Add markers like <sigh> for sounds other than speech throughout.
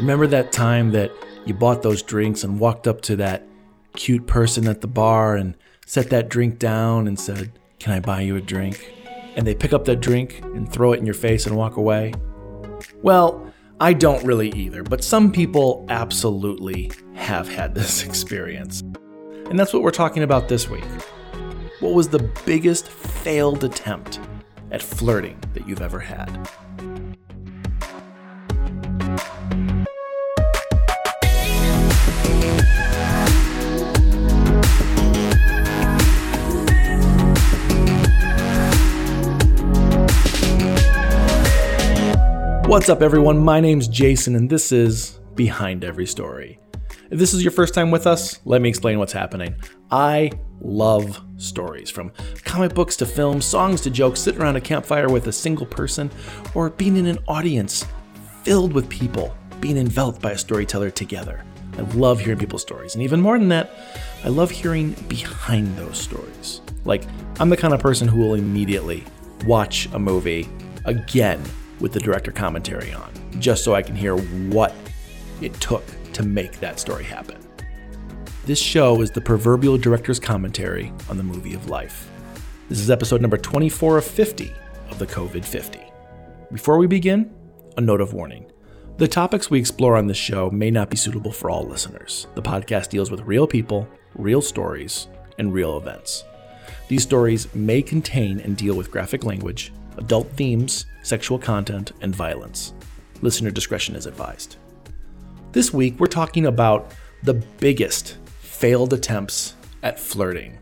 Remember that time that you bought those drinks and walked up to that cute person at the bar and set that drink down and said, Can I buy you a drink? And they pick up that drink and throw it in your face and walk away? Well, I don't really either, but some people absolutely have had this <laughs> experience. And that's what we're talking about this week. What was the biggest failed attempt at flirting that you've ever had? What's up, everyone? My name's Jason, and this is Behind Every Story. If this is your first time with us, let me explain what's happening. I love stories, from comic books to films, songs to jokes, sitting around a campfire with a single person, or being in an audience filled with people being enveloped by a storyteller together. I love hearing people's stories, and even more than that, I love hearing behind those stories. Like, I'm the kind of person who will immediately watch a movie again with the director commentary on, just so I can hear what it took to make that story happen. This show is the proverbial director's commentary on the movie of life. This is episode number 24 of 50 of the COVID 50. Before we begin, a note of warning. The topics we explore on this show may not be suitable for all listeners. The podcast deals with real people, real stories, and real events. These stories may contain and deal with graphic language, adult themes, sexual content, and violence. Listener discretion is advised. This week, we're talking about the biggest failed attempts at flirting.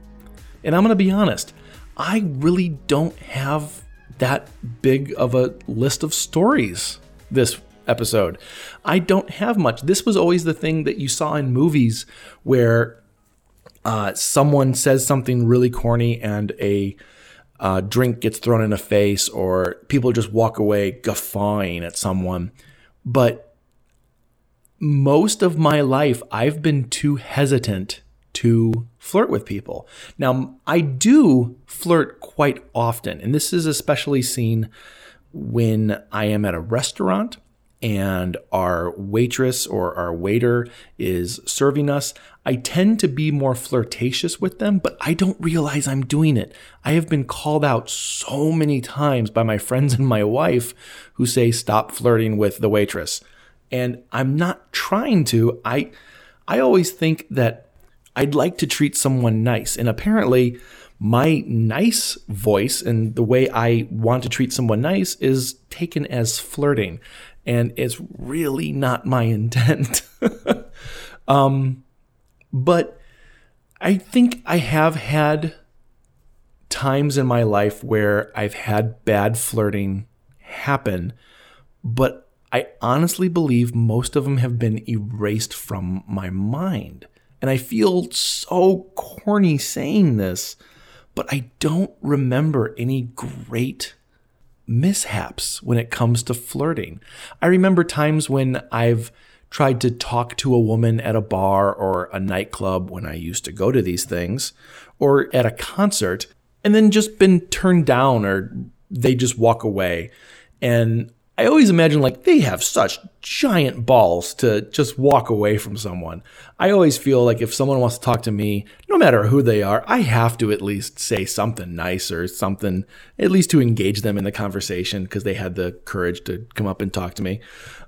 And I'm going to be honest, I really don't have that big of a list of stories this episode. I don't have much. This was always the thing that you saw in movies where uh, someone says something really corny and a uh, drink gets thrown in a face or people just walk away guffawing at someone. But most of my life, I've been too hesitant to flirt with people. Now, I do flirt quite often, and this is especially seen when I am at a restaurant and our waitress or our waiter is serving us, I tend to be more flirtatious with them, but I don't realize I'm doing it. I have been called out so many times by my friends and my wife who say, stop flirting with the waitress. And I'm not trying to. I, I always think that I'd like to treat someone nice. And apparently, my nice voice and the way I want to treat someone nice is taken as flirting and it's really not my intent. <laughs> um, but I think I have had times in my life where I've had bad flirting happen, but I honestly believe most of them have been erased from my mind. And I feel so corny saying this, but I don't remember any great mishaps when it comes to flirting. I remember times when I've tried to talk to a woman at a bar or a nightclub when I used to go to these things, or at a concert, and then just been turned down or they just walk away. And I always imagine like they have such giant balls to just walk away from someone. I always feel like if someone wants to talk to me, no matter who they are, I have to at least say something nice or something, at least to engage them in the conversation because they had the courage to come up and talk to me.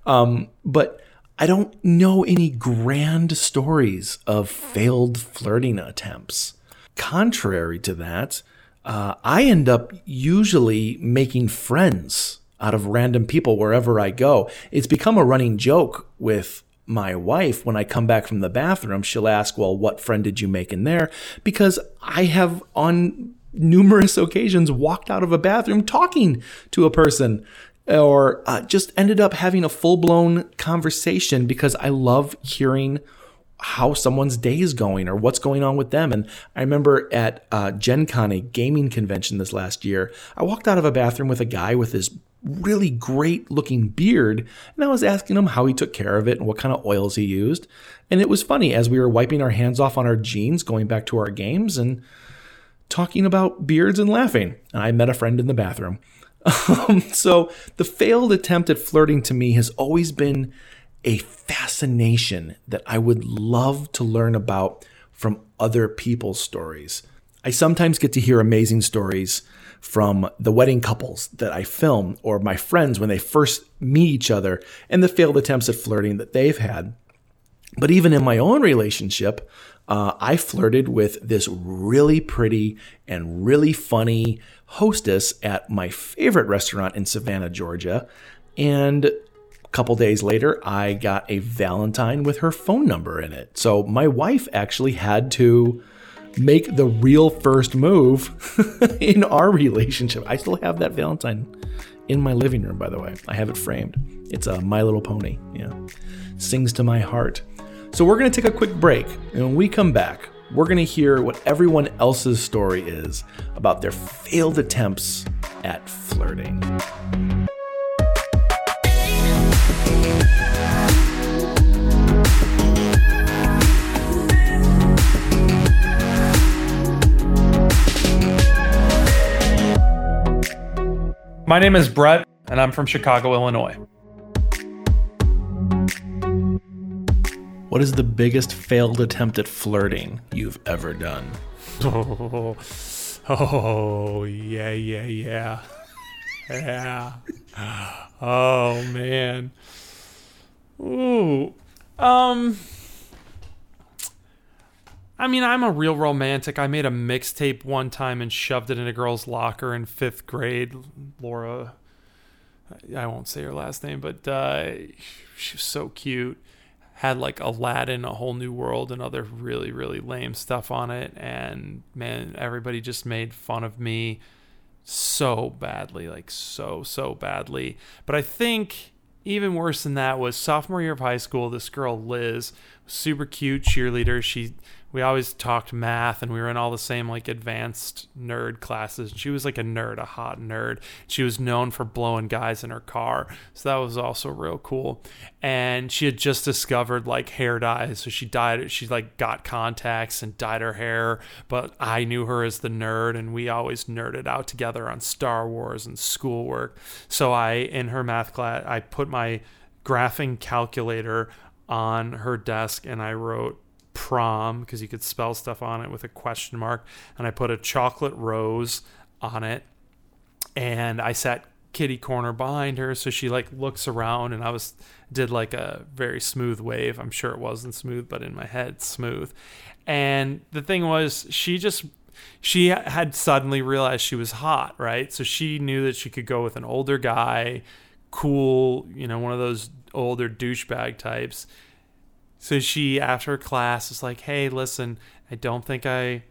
Um, but I don't know any grand stories of failed flirting attempts. Contrary to that, uh, I end up usually making friends out of random people wherever I go. It's become a running joke with my wife when I come back from the bathroom. She'll ask, Well, what friend did you make in there? Because I have on numerous occasions walked out of a bathroom talking to a person or uh, just ended up having a full blown conversation because I love hearing how someone's day is going or what's going on with them. And I remember at uh, Gen Con, a gaming convention this last year, I walked out of a bathroom with a guy with his really great looking beard. And I was asking him how he took care of it and what kind of oils he used. And it was funny as we were wiping our hands off on our jeans, going back to our games and talking about beards and laughing. And I met a friend in the bathroom. <laughs> Um, so the failed attempt at flirting to me has always been a fascination that I would love to learn about from other people's stories. I sometimes get to hear amazing stories from the wedding couples that I film or my friends when they first meet each other and the failed attempts at flirting that they've had. But even in my own relationship, uh, I flirted with this really pretty and really funny hostess at my favorite restaurant in Savannah, Georgia. And couple days later, I got a Valentine with her phone number in it. So my wife actually had to make the real first move <laughs> in our relationship. I still have that Valentine in my living room, by the way. I have it framed. It's a My Little Pony. Yeah. Sings to my heart. So we're going to take a quick break. And when we come back, we're going to hear what everyone else's story is about their failed attempts at flirting. My name is Brett, and I'm from Chicago, Illinois. What is the biggest failed attempt at flirting you've ever done? Oh, <laughs> oh yeah, yeah, yeah. <laughs> Yeah. Oh man. Ooh. Um I mean, I'm a real romantic. I made a mixtape one time and shoved it in a girl's locker in 5th grade. Laura I won't say her last name, but uh, she was so cute had like Aladdin, a whole new world, and other really, really lame stuff on it. And man, everybody just made fun of me so badly, like so, so badly. But I think even worse than that was sophomore year of high school, this girl, Liz, super cute cheerleader. She we always talked math and we were in all the same like advanced nerd classes. She was like a nerd, a hot nerd. She was known for blowing guys in her car. So that was also real cool. And she had just discovered like hair dye. So she dyed she like got contacts and dyed her hair. But I knew her as the nerd and we always nerded out together on Star Wars and schoolwork. So I in her math class I put my graphing calculator on her desk and I wrote prom because you could spell stuff on it with a question mark. And I put a chocolate rose on it. And I sat kitty corner behind her so she like looks around and I was did like a very smooth wave. I'm sure it wasn't smooth, but in my head smooth. And the thing was she just she had suddenly realized she was hot, right? So she knew that she could go with an older guy, cool, you know, one of those older douchebag types so she, after class, is like, "Hey, listen, I don't think I,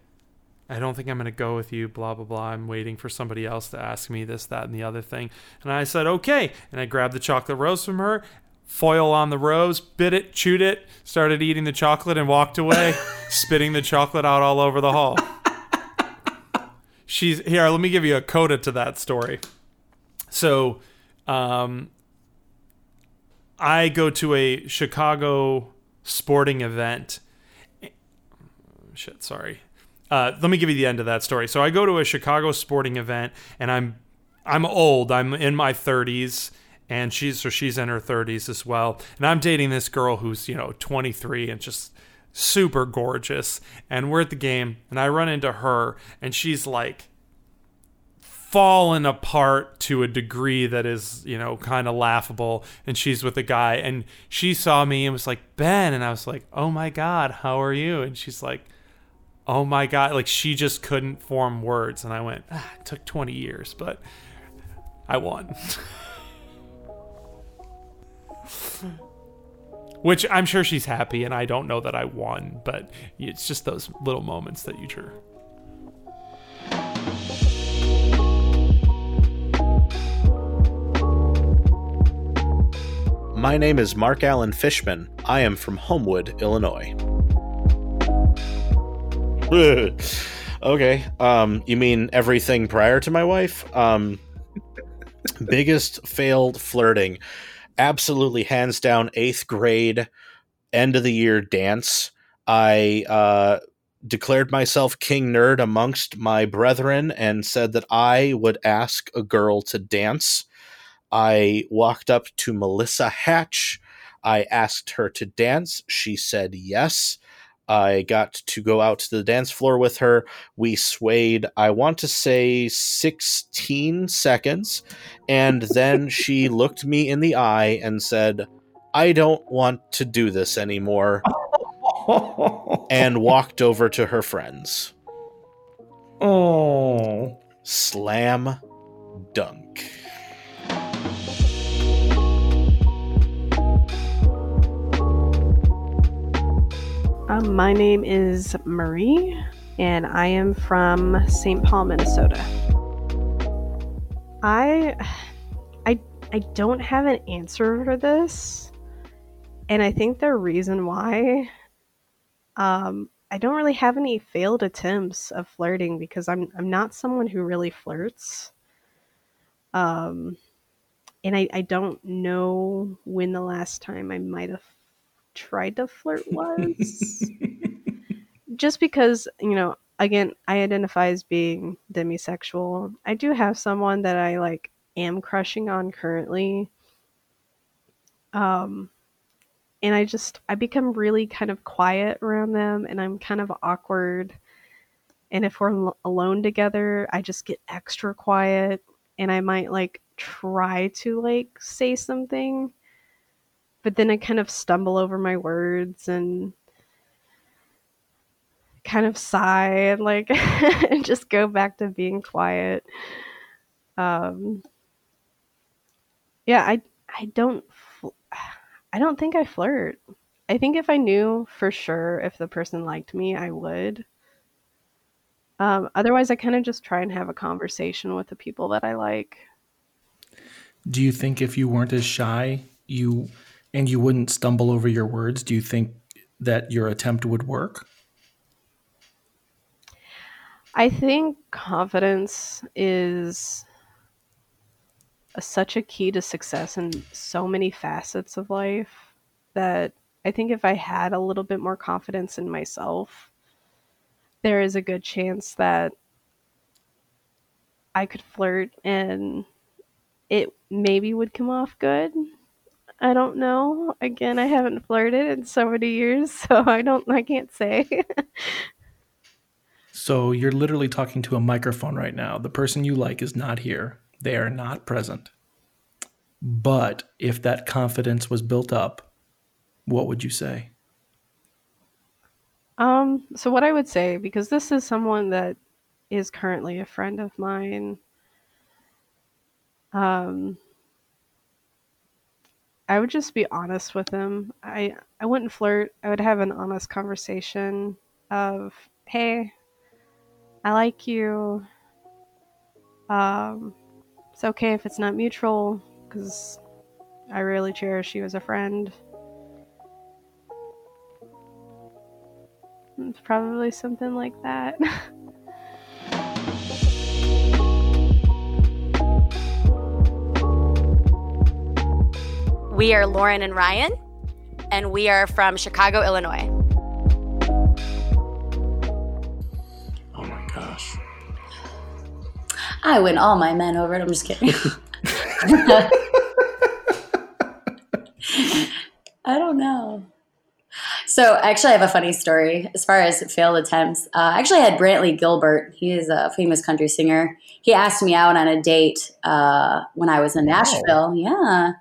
I don't think I'm gonna go with you. Blah blah blah. I'm waiting for somebody else to ask me this, that, and the other thing." And I said, "Okay." And I grabbed the chocolate rose from her, foil on the rose, bit it, chewed it, started eating the chocolate, and walked away, <laughs> spitting the chocolate out all over the hall. She's here. Let me give you a coda to that story. So, um, I go to a Chicago sporting event. Shit, sorry. Uh, let me give you the end of that story. So I go to a Chicago sporting event, and I'm I'm old. I'm in my 30s, and she's so she's in her 30s as well. And I'm dating this girl who's you know 23 and just super gorgeous. And we're at the game, and I run into her, and she's like fallen apart to a degree that is, you know, kind of laughable. And she's with a guy, and she saw me and was like, Ben. And I was like, oh my God, how are you? And she's like, oh my God. Like, she just couldn't form words. And I went, ah, it took 20 years, but I won. <laughs> Which I'm sure she's happy, and I don't know that I won, but it's just those little moments that you sure. My name is Mark Allen Fishman. I am from Homewood, Illinois. <laughs> okay. Um, you mean everything prior to my wife? Um, <laughs> biggest failed flirting. Absolutely, hands down, eighth grade, end of the year dance. I uh, declared myself king nerd amongst my brethren and said that I would ask a girl to dance I walked up to Melissa Hatch. I asked her to dance. She said yes. I got to go out to the dance floor with her. We swayed, I want to say 16 seconds. And then <laughs> she looked me in the eye and said, I don't want to do this anymore. <laughs> and walked over to her friends. Oh. Slam dunk. Um, my name is Marie, and I am from St. Paul, Minnesota. I, I, I don't have an answer for this, and I think the reason why, um, I don't really have any failed attempts of flirting because I'm I'm not someone who really flirts. Um, and I I don't know when the last time I might have tried to flirt <laughs> was. Just because, you know, again, I identify as being demisexual. I do have someone that I like am crushing on currently. Um and I just I become really kind of quiet around them and I'm kind of awkward. And if we're alone together, I just get extra quiet and I might like try to like say something but then I kind of stumble over my words and kind of sigh and like <laughs> and just go back to being quiet. Um, yeah, I I don't I don't think I flirt. I think if I knew for sure if the person liked me, I would. Um, otherwise, I kind of just try and have a conversation with the people that I like. Do you think if you weren't as shy, you and you wouldn't stumble over your words, do you think that your attempt would work? I think confidence is a, such a key to success in so many facets of life that I think if I had a little bit more confidence in myself, there is a good chance that I could flirt and it maybe would come off good I don't know. Again, I haven't flirted in so many years, <laughs> so I don't I can't say. <laughs> so you're literally talking to a microphone right now. The person you like is not here. They are not present. But if that confidence was built up, what would you say? Um, so what I would say because this is someone that is currently a friend of mine um I would just be honest with him. I I wouldn't flirt. I would have an honest conversation of, "Hey, I like you. Um, it's okay if it's not mutual because I really cherish you as a friend." It's probably something like that. <laughs> We are Lauren and Ryan, and we are from Chicago, Illinois. Oh my gosh. I win all my men over it. I'm just kidding. <laughs> I don't know. So actually, I have a funny story as far as failed attempts. Uh, actually, I had Brantley Gilbert. He is a famous country singer. He asked me out on a date uh, when I was in Nashville. Yeah,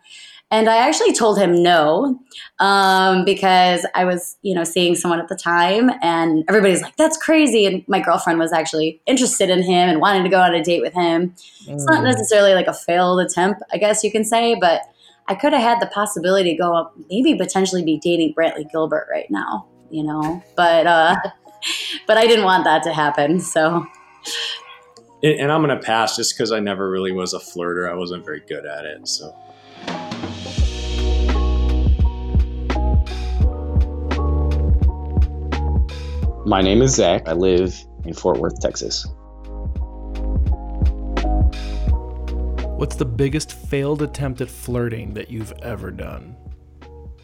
and I actually told him no um, because I was, you know, seeing someone at the time, and everybody's like, "That's crazy." And my girlfriend was actually interested in him and wanted to go on a date with him. Mm. It's not mm. necessarily like a failed attempt, I guess you can say, but I could have had the possibility to go up, maybe potentially be dating Brantley Gilbert right now, you know, but uh, <laughs> but I didn't want that to happen, so. And I'm gonna pass just because I never really was a flirter. I wasn't very good at it, so. My name is Zach. I live in Fort Worth, Texas. What's the biggest failed attempt at flirting that you've ever done?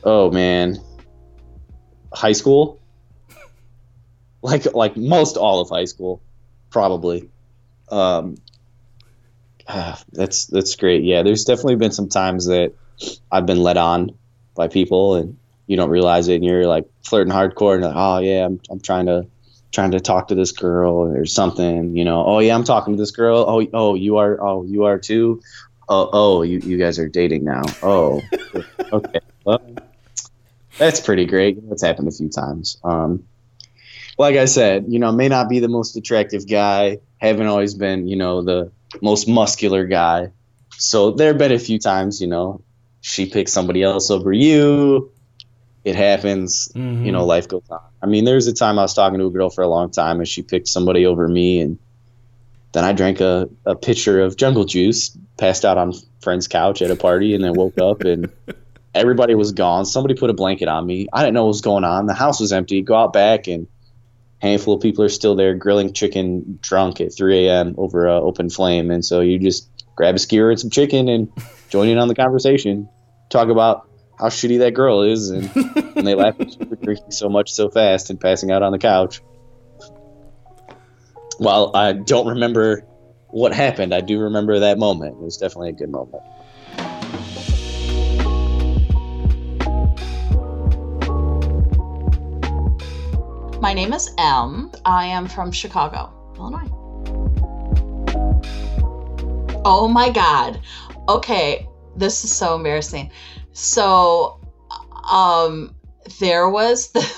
Oh man. High school? <laughs> like like most all of high school, probably. Um ah, that's that's great. Yeah, there's definitely been some times that I've been led on by people and you don't realize it and you're like flirting hardcore and like, oh yeah, I'm, I'm trying to trying to talk to this girl or something, you know. Oh yeah, I'm talking to this girl. Oh oh you are oh you are too. Oh oh you, you guys are dating now. Oh <laughs> okay. Well, that's pretty great. That's happened a few times. Um, like I said, you know, may not be the most attractive guy. Haven't always been, you know, the most muscular guy. So there have been a few times, you know, she picks somebody else over you. It happens. Mhm. You know, life goes on. I mean, there was a time I was talking to a girl for a long time and she picked somebody over me and then I drank a, a pitcher of jungle juice, passed out on friend's couch at a party, and then woke up and <laughs> everybody was gone. Somebody put a blanket on me. I didn't know what was going on. The house was empty. Go out back and a handful of people are still there grilling chicken drunk at 3 a.m. over an open flame. And so you just grab a skewer and some chicken and join in on the conversation. Talk about how shitty that girl is. And, <laughs> and they laugh at you for drinking so much so fast and passing out on the couch. While I don't remember what happened, I do remember that moment. It was definitely a good moment. My name is M. I am from Chicago, Illinois. Oh my God. Okay, this is so embarrassing. So, um, there was the,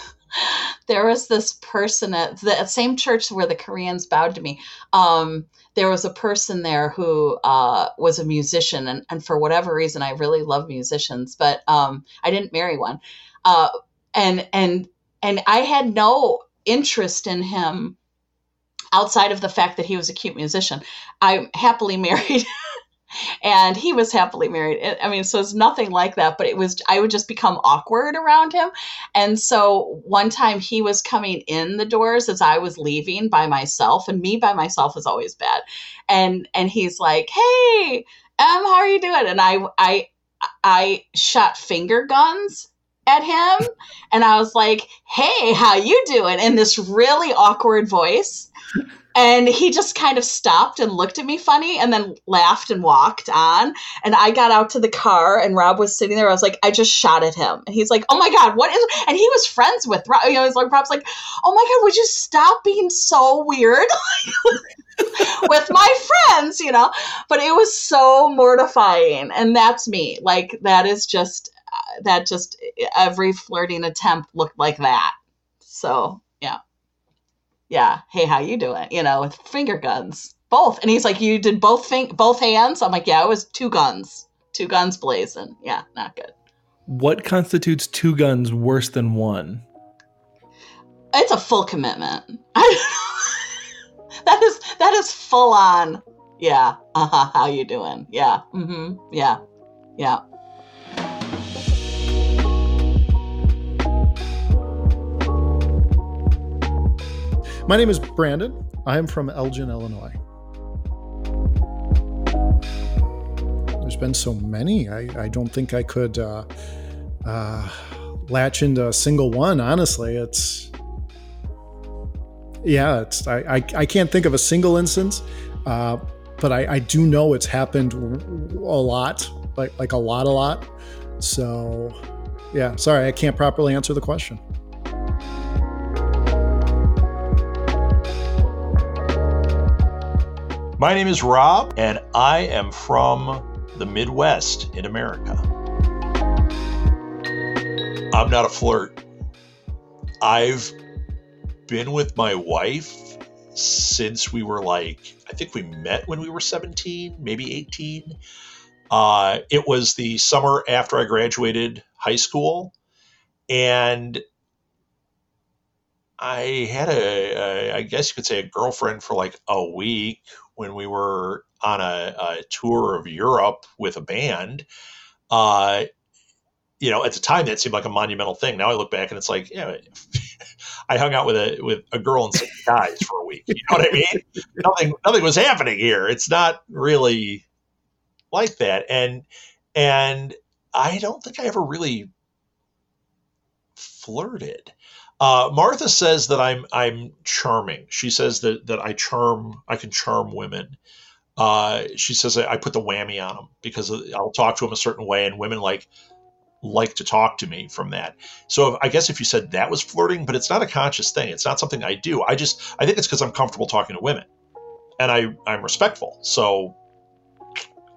<laughs> there was this person at the same church where the Koreans bowed to me. Um, there was a person there who uh, was a musician, and, and for whatever reason, I really love musicians, but um, I didn't marry one. Uh, and and and I had no interest in him outside of the fact that he was a cute musician. I'm happily <laughs> married. And he was happily married. I- mean, so it's nothing like that, but it was, I would just become awkward around him. And so one time he was coming in the doors as I was leaving by myself, and me by myself is always bad. And, and he's like, Hey, Em, how are you doing? And I, I, I shot finger guns at him and I was like, "Hey, how you doing?" in this really awkward voice. And he just kind of stopped and looked at me funny and then laughed and walked on. And I got out to the car and Rob was sitting there. I was like, I just shot at him. And he's like, Oh my God, what is and he was friends with Rob. You know, he's like Rob's like, Oh my God, would you stop being so weird? <laughs> with my friends, you know. But it was so mortifying. And that's me. Like that is just uh, that just every flirting attempt looked like that. So yeah. Hey, how you doing? You know, with finger guns, both. And he's like, you did both fin- both hands. I'm like, yeah, it was two guns, two guns blazing. Yeah, not good. What constitutes two guns worse than one? It's a full commitment. <laughs> <laughs> that is that is full on. Yeah. Uh huh. How you doing? Yeah. Mm-hmm. Yeah. Yeah. My name is Brandon. I am from Elgin, Illinois. There's been so many. I, I don't think I could uh, uh, latch into a single one. Honestly, it's yeah. It's I, I, I can't think of a single instance, uh, but I, I do know it's happened a lot, like like a lot, a lot. So yeah. Sorry, I can't properly answer the question. My name is Rob, and I am from the Midwest in America. I'm not a flirt. I've been with my wife since we were like, I think we met when we were 17, maybe 18. Uh, it was the summer after I graduated high school, and I had a, a, I guess you could say, a girlfriend for like a week when we were on a, a tour of Europe with a band. Uh, you know, at the time that seemed like a monumental thing. Now I look back and it's like, yeah, <laughs> I hung out with a with a girl and some guys for a week. You know what I mean? <laughs> nothing nothing was happening here. It's not really like that. And and I don't think I ever really flirted. Uh, Martha says that I'm I'm charming. She says that that I charm I can charm women. Uh, she says I, I put the whammy on them because I'll talk to them a certain way, and women like like to talk to me from that. So if, I guess if you said that was flirting, but it's not a conscious thing. It's not something I do. I just I think it's because I'm comfortable talking to women, and I I'm respectful. So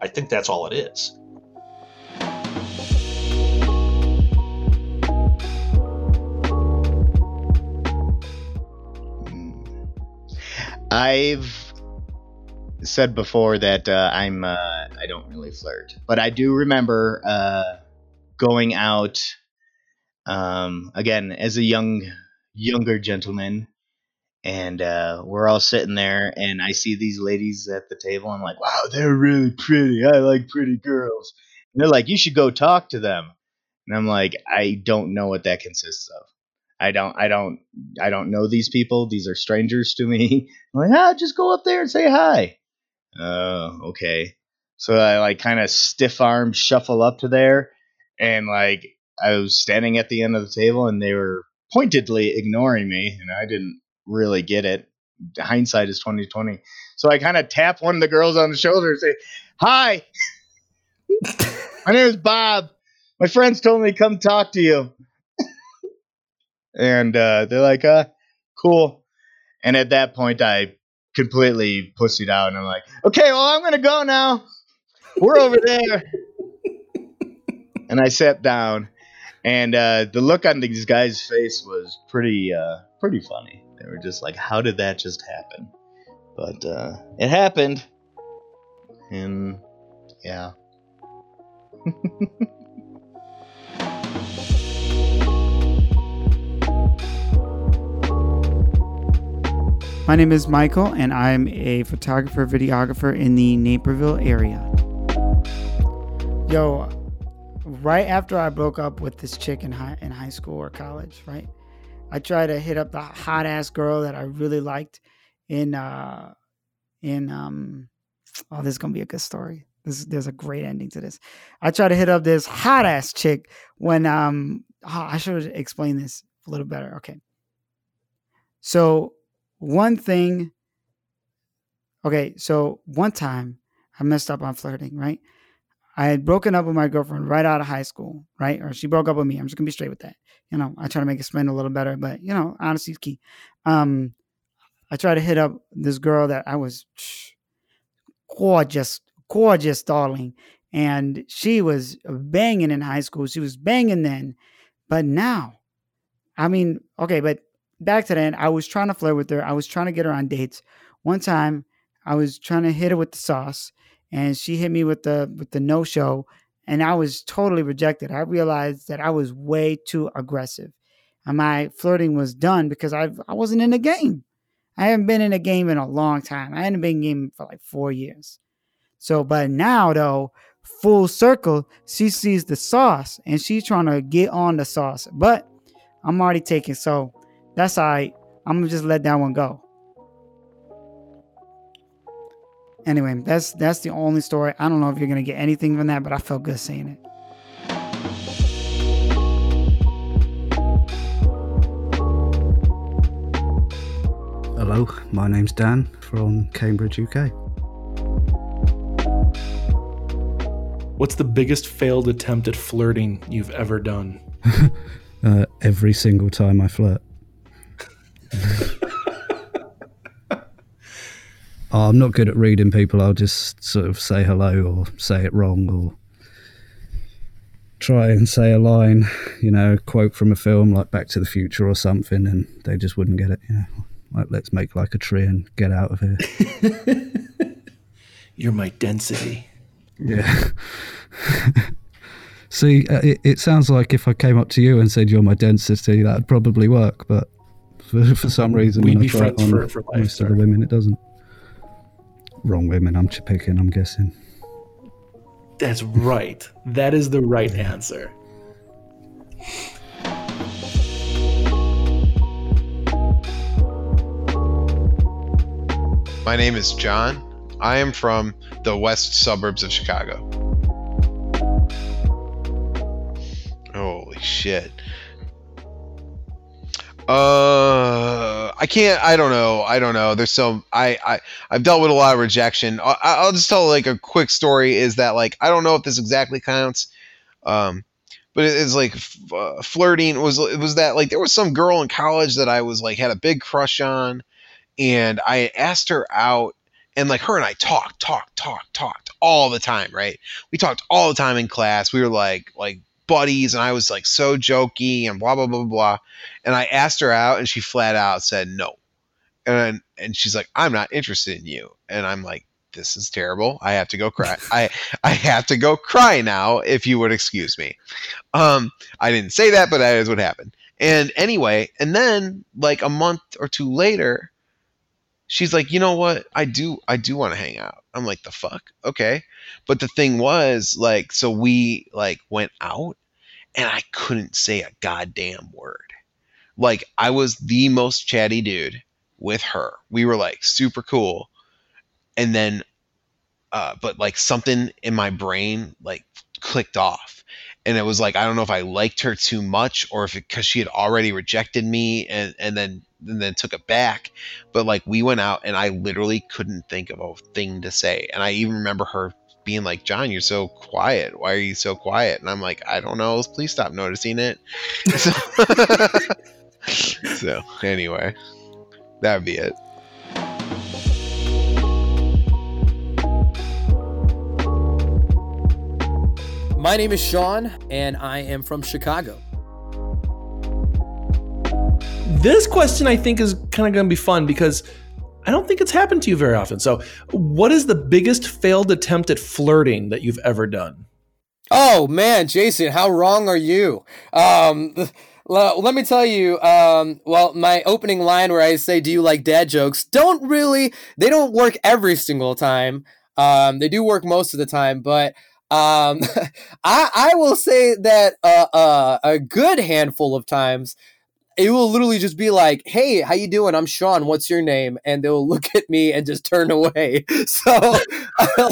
I think that's all it is. I've said before that uh, I'm uh, I don't really flirt, but I do remember uh, going out um, again as a young younger gentleman, and uh, we're all sitting there, and I see these ladies at the table. I'm like, wow, they're really pretty. I like pretty girls. And they're like, you should go talk to them. And I'm like, I don't know what that consists of. I don't, I don't, I don't know these people. These are strangers to me. I'm <laughs> like, ah, just go up there and say hi. Oh, okay. So I like kind of stiff arm shuffle up to there, and like I was standing at the end of the table, and they were pointedly ignoring me, and I didn't really get it. Hindsight is twenty twenty. So I kind of tap one of the girls on the shoulder and say, "Hi, <laughs> my name is Bob. My friends told me to come talk to you." And uh, they're like, uh, "Cool." And at that point, I completely pussied out, and I'm like, "Okay, well, I'm gonna go now. We're over <laughs> there." and I sat down, and uh, the look on these guys' face was pretty, uh, pretty funny. They were just like, "How did that just happen?" But uh, it happened, and yeah. <laughs> My name is Michael, and I'm a photographer, videographer in the Naperville area. Yo, right after I broke up with this chick in high, in high school or college, right? I tried to hit up the hot ass girl that I really liked in uh in um oh this is gonna be a good story. This, there's a great ending to this. I tried to hit up this hot ass chick when um oh, I should explain this a little better. Okay. So one thing okay so one time i messed up on flirting right? I had broken up with my girlfriend right out of high school right? Or she broke up with me. I'm just gonna be straight with that. You know i try to make it explain a little better but you know honesty is key. Um i tried to hit up this girl that i was <sniffs> gorgeous gorgeous darling and she was banging in high school. She was banging then but now i mean okay but back to that, I was trying to flirt with her. I was trying to get her on dates. One time, I was trying to hit her with the sauce, and she hit me with the with the no show, and I was totally rejected. I realized that I was way too aggressive, and my flirting was done because I I wasn't in the game. I haven't been in a game in a long time. I hadn't been in game for like four years. So, but now though, full circle, she sees the sauce and she's trying to get on the sauce, but I'm already taken. So that's all right. I'm gonna just let that one go. Anyway, that's that's the only story. I don't know if you're gonna get anything from that, but I felt good saying it. Hello, my name's Dan from Cambridge, UK. What's the biggest failed attempt at flirting you've ever done? <laughs> uh, every single time I flirt. <laughs> Oh, I'm not good at reading people. I'll just sort of say hello or say it wrong or try and say a line, you know, quote from a film like Back to the Future or something, and they just wouldn't get it. You know, like let's make like a tree and get out of here. <laughs> You're my density. Yeah. <laughs> See, uh, it, it sounds like if I came up to you and said you're my density, that'd probably work, but for, <laughs> for some reason, We'd be friends on for- for life, most of the women, it doesn't. Wrong women, I'm ch- picking, I'm guessing. That's right. That is the right answer. My name is John. I am from the west suburbs of Chicago. Holy shit. Uh, I can't. I don't know. I don't know. There's so I I I've dealt with a lot of rejection. I, I'll just tell like a quick story. Is that like I don't know if this exactly counts, um, but it's like uh, flirting was it was that like there was some girl in college that I was like had a big crush on, and I asked her out, and like her and I talked, talked, talked, talked all the time, right? We talked all the time in class. We were like like buddies, and I was like so jokey and blah blah blah blah. And I asked her out, and she flat out said no, and and she's like, I'm not interested in you, and I'm like. This is terrible. I have to go cry. <laughs> I I have to go cry now. If you would excuse me. Um, I didn't say that, but that is what happened. And anyway, and then like a month or two later, she's like, you know what? I do, I do want to hang out. I'm like, the fuck? Okay. But the thing was, like, so we like went out and I couldn't say a goddamn word. Like, I was the most chatty dude with her. We were like super cool. And then, uh, but like something in my brain like clicked off and it was like I don't know if I liked her too much or if it because she had already rejected me and and then and then took it back. But like we went out and I literally couldn't think of a thing to say, and I even remember her being like, "John, you're so quiet. Why are you so quiet?" And I'm like, "I don't know. Please stop noticing it." <laughs> So, <laughs> so anyway, that would be it. My name is Sean, and I am from Chicago. This question I think is kind of going to be fun because I don't think it's happened to you very often. So, what is the biggest failed attempt at flirting that you've ever done? Oh man, Jason, how wrong are you? Um, <laughs> let me tell you. Um, well, my opening line where I say, "Do you like dad jokes?" don't really. They don't work every single time. Um, they do work most of the time, but um, <laughs> I I will say that uh, uh, a good handful of times it will literally just be like, "Hey, how you doing? I'm Sean. What's your name?" And they'll <laughs> look at me and just turn away. <laughs> So, <laughs>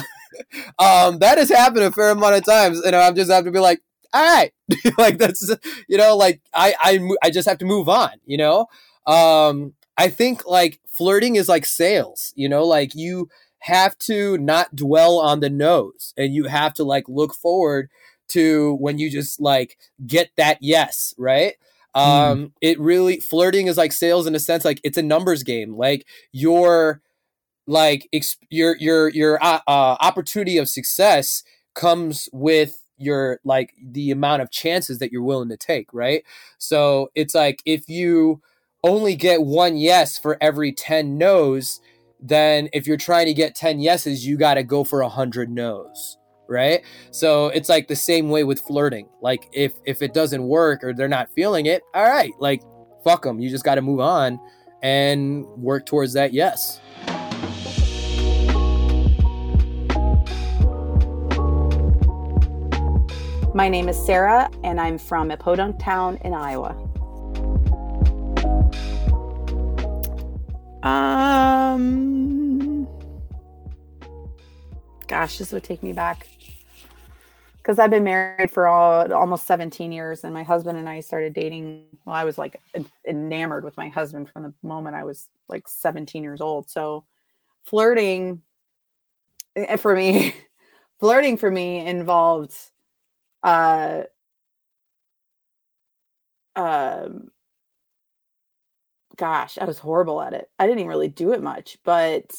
um, that has happened a fair amount of times, and I'm just have to be like, "All right," like that's you know, like I I I just have to move on. You know, um, I think like flirting is like sales. You know, like you have to not dwell on the nose, and you have to like look forward to when you just like get that yes, right? Um it really flirting is like sales in a sense like it's a numbers game. Like your like ex- your your your uh, uh, opportunity of success comes with your like the amount of chances that you're willing to take right? So it's like if you only get one yes for every 10 no's then if you're trying to get 10 yeses you got to go for 100 no's right? So it's like the same way with flirting. Like if if it doesn't work or they're not feeling it all right like fuck them you just got to move on and work towards that yes. My name is Sarah, and I'm from a podunk town in Iowa. Um, gosh, this would take me back because I've been married for all, almost 17 years, and my husband and I started dating. Well, I was like enamored with my husband from the moment I was like 17 years old. So, flirting eh, for me, <laughs> flirting for me involved uh um gosh i was horrible at it i didn't really do it much but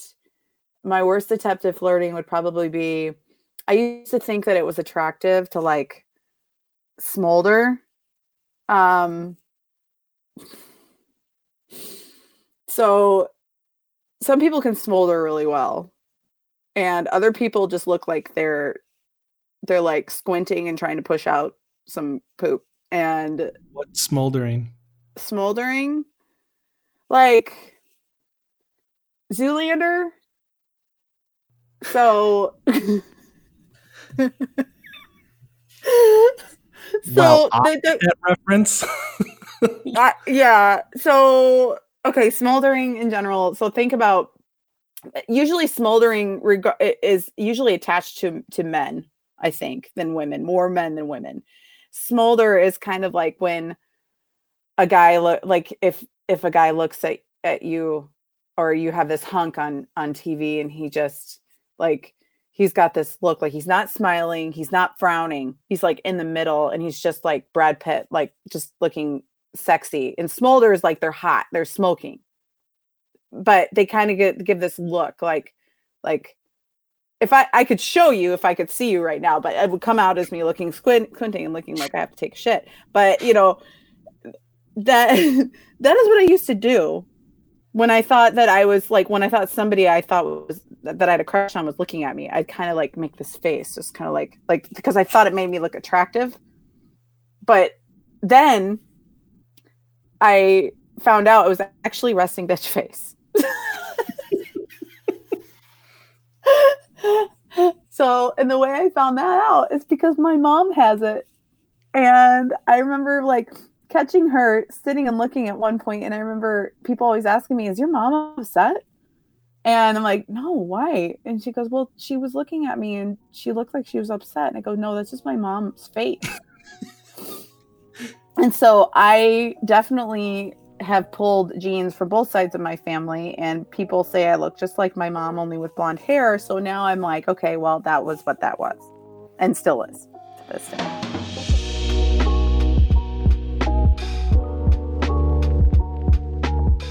my worst attempt at flirting would probably be i used to think that it was attractive to like smolder um so some people can smolder really well and other people just look like they're they're like squinting and trying to push out some poop and What smoldering? smoldering like zoolander so <laughs> so well, the- the- that reference. <laughs> uh, yeah. So, okay, smoldering in general. So think about usually smoldering reg- is usually attached to to men, I think, than women. More men than women. Smolder is kind of like when a guy look like if if a guy looks at at you or you have this hunk on on TV and he just like he's got this look like he's not smiling, he's not frowning, he's like in the middle, and he's just like Brad Pitt, like just looking sexy. And Smolder is like they're hot, they're smoking, but they kind of get give this look like like if I I could show you if I could see you right now, but it would come out as me looking squint, squinting and looking like I have to take shit. But you know that <laughs> that is what I used to do when I thought that I was like when I thought somebody I thought was that I had a crush on was looking at me. I'd kind of like make this face, just kind of like like because I thought it made me look attractive. But then I found out it was actually resting bitch face. <laughs> so, and the way I found that out is because my mom has it. And I remember like catching her sitting and looking at one point, and I remember people always asking me, Is your mom upset? And I'm like, No, why? And she goes, Well, she was looking at me and she looked like she was upset. And I go, No, that's just my mom's face. <laughs> and so I definitely have pulled genes for both sides of my family and people say I look just like my mom only with blonde hair so now I'm like okay well that was what that was and still is to this day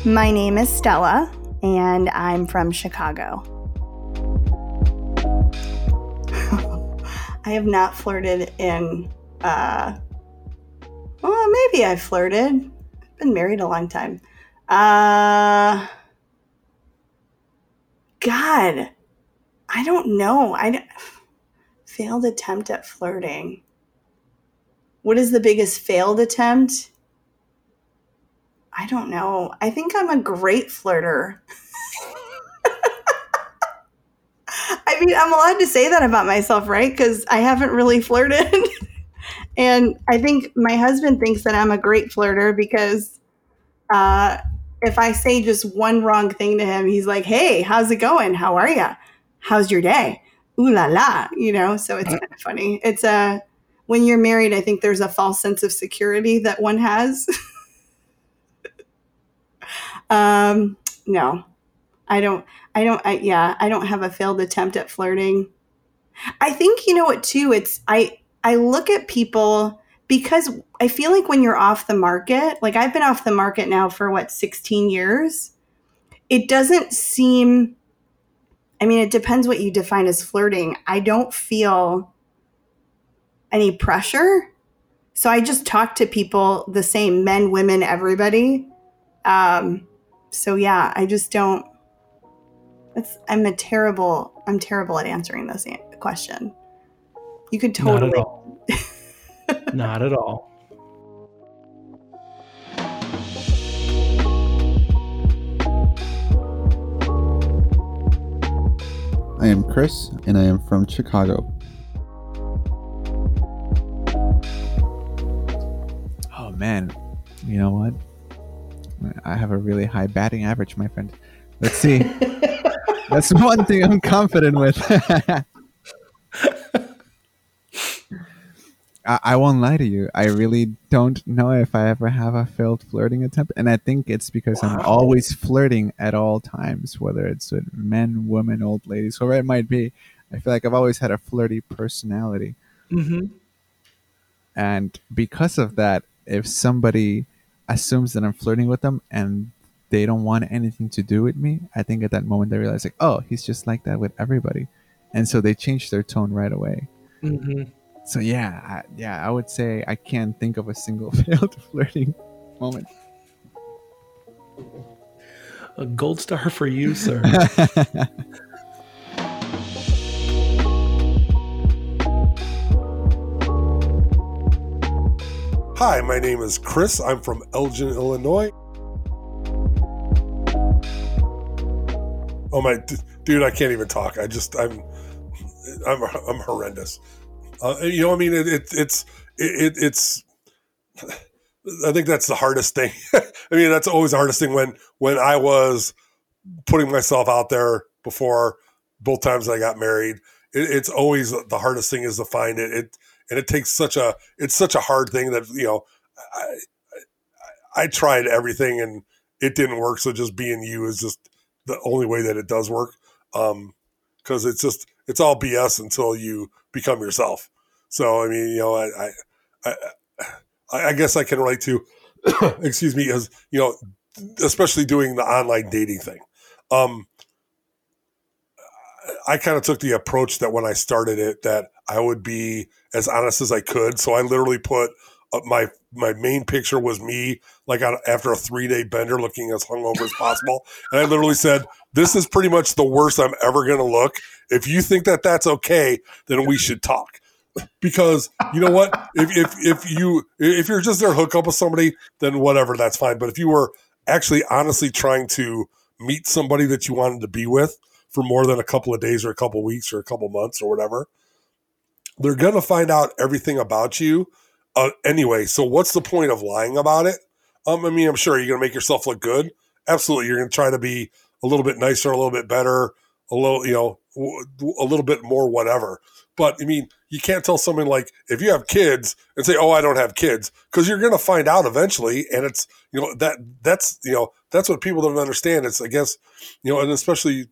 My name is Stella, and I'm from Chicago. <laughs> I have not flirted in, uh, well, maybe I flirted. I've been married a long time. Uh, God, I don't know. I failed attempt at flirting. What is the biggest failed attempt? I don't know. I think I'm a great flirter. <laughs> I mean, I'm allowed to say that about myself, right? Because I haven't really flirted. <laughs> and I think my husband thinks that I'm a great flirter because uh, if I say just one wrong thing to him, he's like, hey, how's it going? How are you? How's your day? Ooh la la, you know? So it's kind of funny. It's a, when you're married, I think there's a false sense of security that one has. <laughs> Um, no, I don't. I don't. I, yeah, I don't have a failed attempt at flirting. I think you know what too. It's I. I look at people because I feel like when you're off the market, like I've been off the market now for what 16 years. It doesn't seem. I mean, it depends what you define as flirting. I don't feel any pressure. So I just talk to people the same men, women, everybody. Um, so yeah, I just don't. It's, I'm a terrible. I'm terrible at answering this an- question. You could Not at totally. all. <laughs> Not at all. I am Chris, and I am from Chicago. Oh man, you know what? I have a really high batting average, my friend. Let's see. <laughs> That's one thing I'm confident with. <laughs> I, I won't lie to you. I really don't know if I ever have a failed flirting attempt, and I think it's because I'm always flirting at all times, whether it's with men, women, old ladies, whoever it might be. I feel like I've always had a flirty personality, Mm-hmm. and because of that, if somebody assumes that I'm flirting with them and they don't want anything to do with me, I think at that moment they realize like, oh, he's just like that with everybody, and so they change their tone right away. Mm-hmm. So yeah, I, yeah, I would say I can't think of a single <laughs> failed flirting moment. A gold star for you, sir. <laughs> Hi, my name is Chris. I'm from Elgin, Illinois. Oh my, dude, I can't even talk. I just, I'm, I'm, I'm horrendous. Uh, you know, I mean, it, it it's, it, it, it's. I think that's the hardest thing. <laughs> I mean, that's always the hardest thing when when I was putting myself out there before both times I got married. It, it's always the hardest thing is to find it. It and it takes such a it's such a hard thing that you know I I, I tried everything and it didn't work. So just being you is just the only way that it does work. Um, because it's just it's all BS until you become yourself. So I mean, you know, I I I, I guess I can relate to, <coughs> excuse me, as you know, especially doing the online dating thing. Um, I kind of took the approach that when I started it, that I would be as honest as I could. So I literally put up my my main picture was me like on, after a three day bender, looking as hungover as possible, <laughs> and I literally said, "This is pretty much the worst I'm ever going to look. If you think that that's okay, then we should talk." Because you know what, if, if if you if you're just there hook up with somebody, then whatever, that's fine. But if you were actually honestly trying to meet somebody that you wanted to be with for more than a couple of days or a couple of weeks or a couple of months or whatever, they're going to find out everything about you uh, anyway. So what's the point of lying about it? Um, I mean, I'm sure you're going to make yourself look good. Absolutely, you're going to try to be a little bit nicer, a little bit better, a little, you know, a little bit more whatever. But I mean, you can't tell someone like if you have kids and say, "Oh, I don't have kids," because you're going to find out eventually, and it's you know that that's you know that's what people don't understand. It's I guess you know, and especially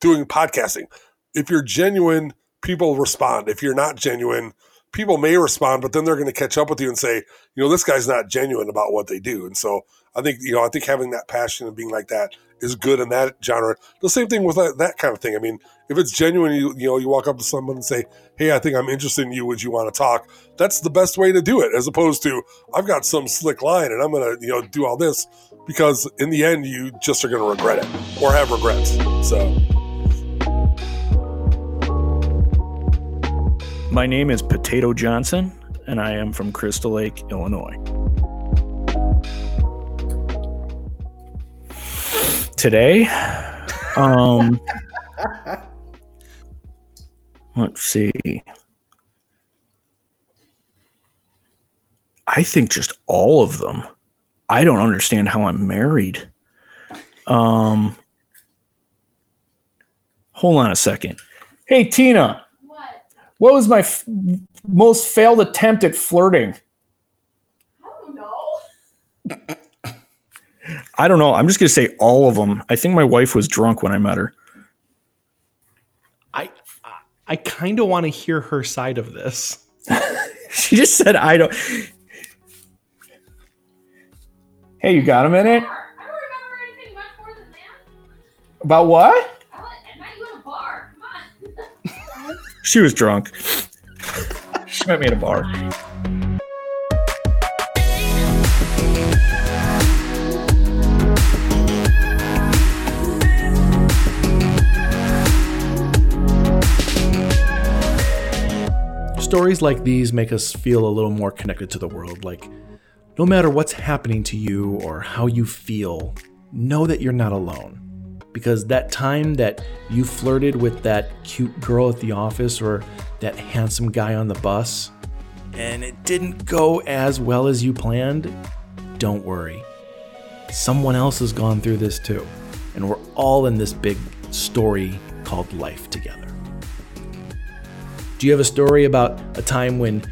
doing podcasting. If you're genuine, people respond. If you're not genuine, people may respond, but then they're going to catch up with you and say, you know, this guy's not genuine about what they do. And so I think, you know, I think having that passion and being like that is good in that genre. The same thing with that, that kind of thing. I mean, if it's genuine, you, you know, you walk up to someone and say, Hey, I think I'm interested in you. Would you want to talk? That's the best way to do it as opposed to I've got some slick line and I'm going to, you know, do all this because in the end, you just are going to regret it or have regrets. So. My name is Potato Johnson, and I am from Crystal Lake, Illinois. Today, um, <laughs> let's see. I think just all of them. I don't understand how I'm married. Um, hold on a second. Hey, Tina. What was my f- most failed attempt at flirting? How do I know? I don't know. I'm just going to say all of them. I think my wife was drunk when I met her. I I kind of want to hear her side of this. <laughs> she just said I don't. Hey, you got a minute? About what? She was drunk. she met me at a bar. Stories like these make us feel a little more connected to the world. Like, no matter what's happening to you or how you feel, know that you're not alone because that time that you flirted with that cute girl at the office or that handsome guy on the bus and it didn't go as well as you planned, don't worry. Someone else has gone through this too, and we're all in this big story called life together. Do you have a story about a time when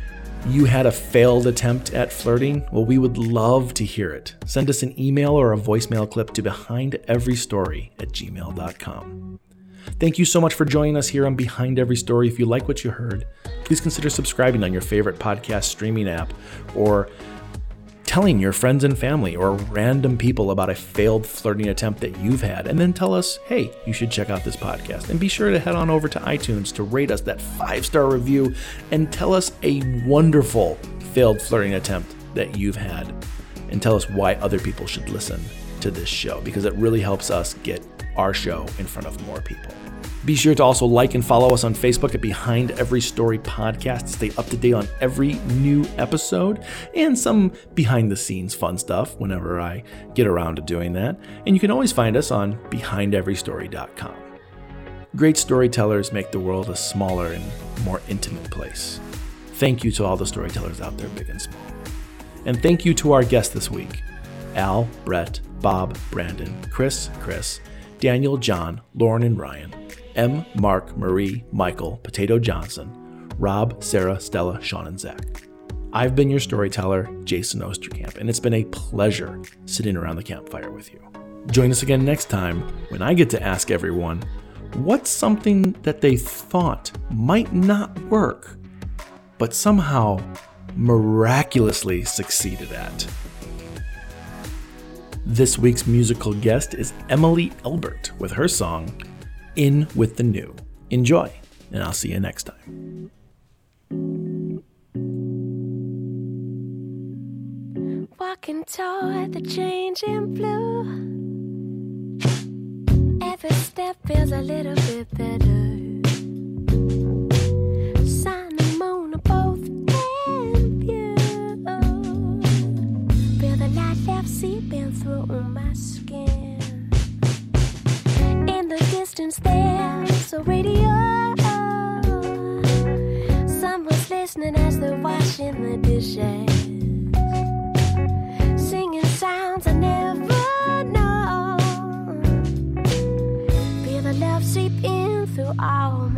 you had a failed attempt at flirting? Well, we would love to hear it. Send us an email or a voicemail clip to behindeverystory at gmail.com. Thank you so much for joining us here on Behind Every Story. If you like what you heard, please consider subscribing on your favorite podcast streaming app or telling your friends and family or random people about a failed flirting attempt that you've had, and then tell us, hey, you should check out this podcast. And be sure to head on over to iTunes to rate us that five star review and tell us a wonderful failed flirting attempt that you've had. And tell us why other people should listen to this show because it really helps us get our show in front of more people. Be sure to also like and follow us on Facebook at Behind Every Story Podcast to stay up to date on every new episode and some behind the scenes fun stuff whenever I get around to doing that. And you can always find us on BehindEveryStory.com. Great storytellers make the world a smaller and more intimate place. Thank you to all the storytellers out there, big and small. And thank you to our guests this week Al, Brett, Bob, Brandon, Chris, Chris, Daniel, John, Lauren, and Ryan. M. Mark, Marie, Michael, Potato Johnson, Rob, Sarah, Stella, Sean, and Zach. I've been your storyteller, Jason Osterkamp, and it's been a pleasure sitting around the campfire with you. Join us again next time when I get to ask everyone what's something that they thought might not work, but somehow miraculously succeeded at. This week's musical guest is Emily Elbert with her song, in with the new. Enjoy, and I'll see you next time. Walking toward the blue. Every step feels a little bit better. Sun and moon are both in view. Feel the light left seeping through. the distance there's a radio. Someone's listening as they're washing the dishes, singing sounds I never know. Feel the love seep in through all.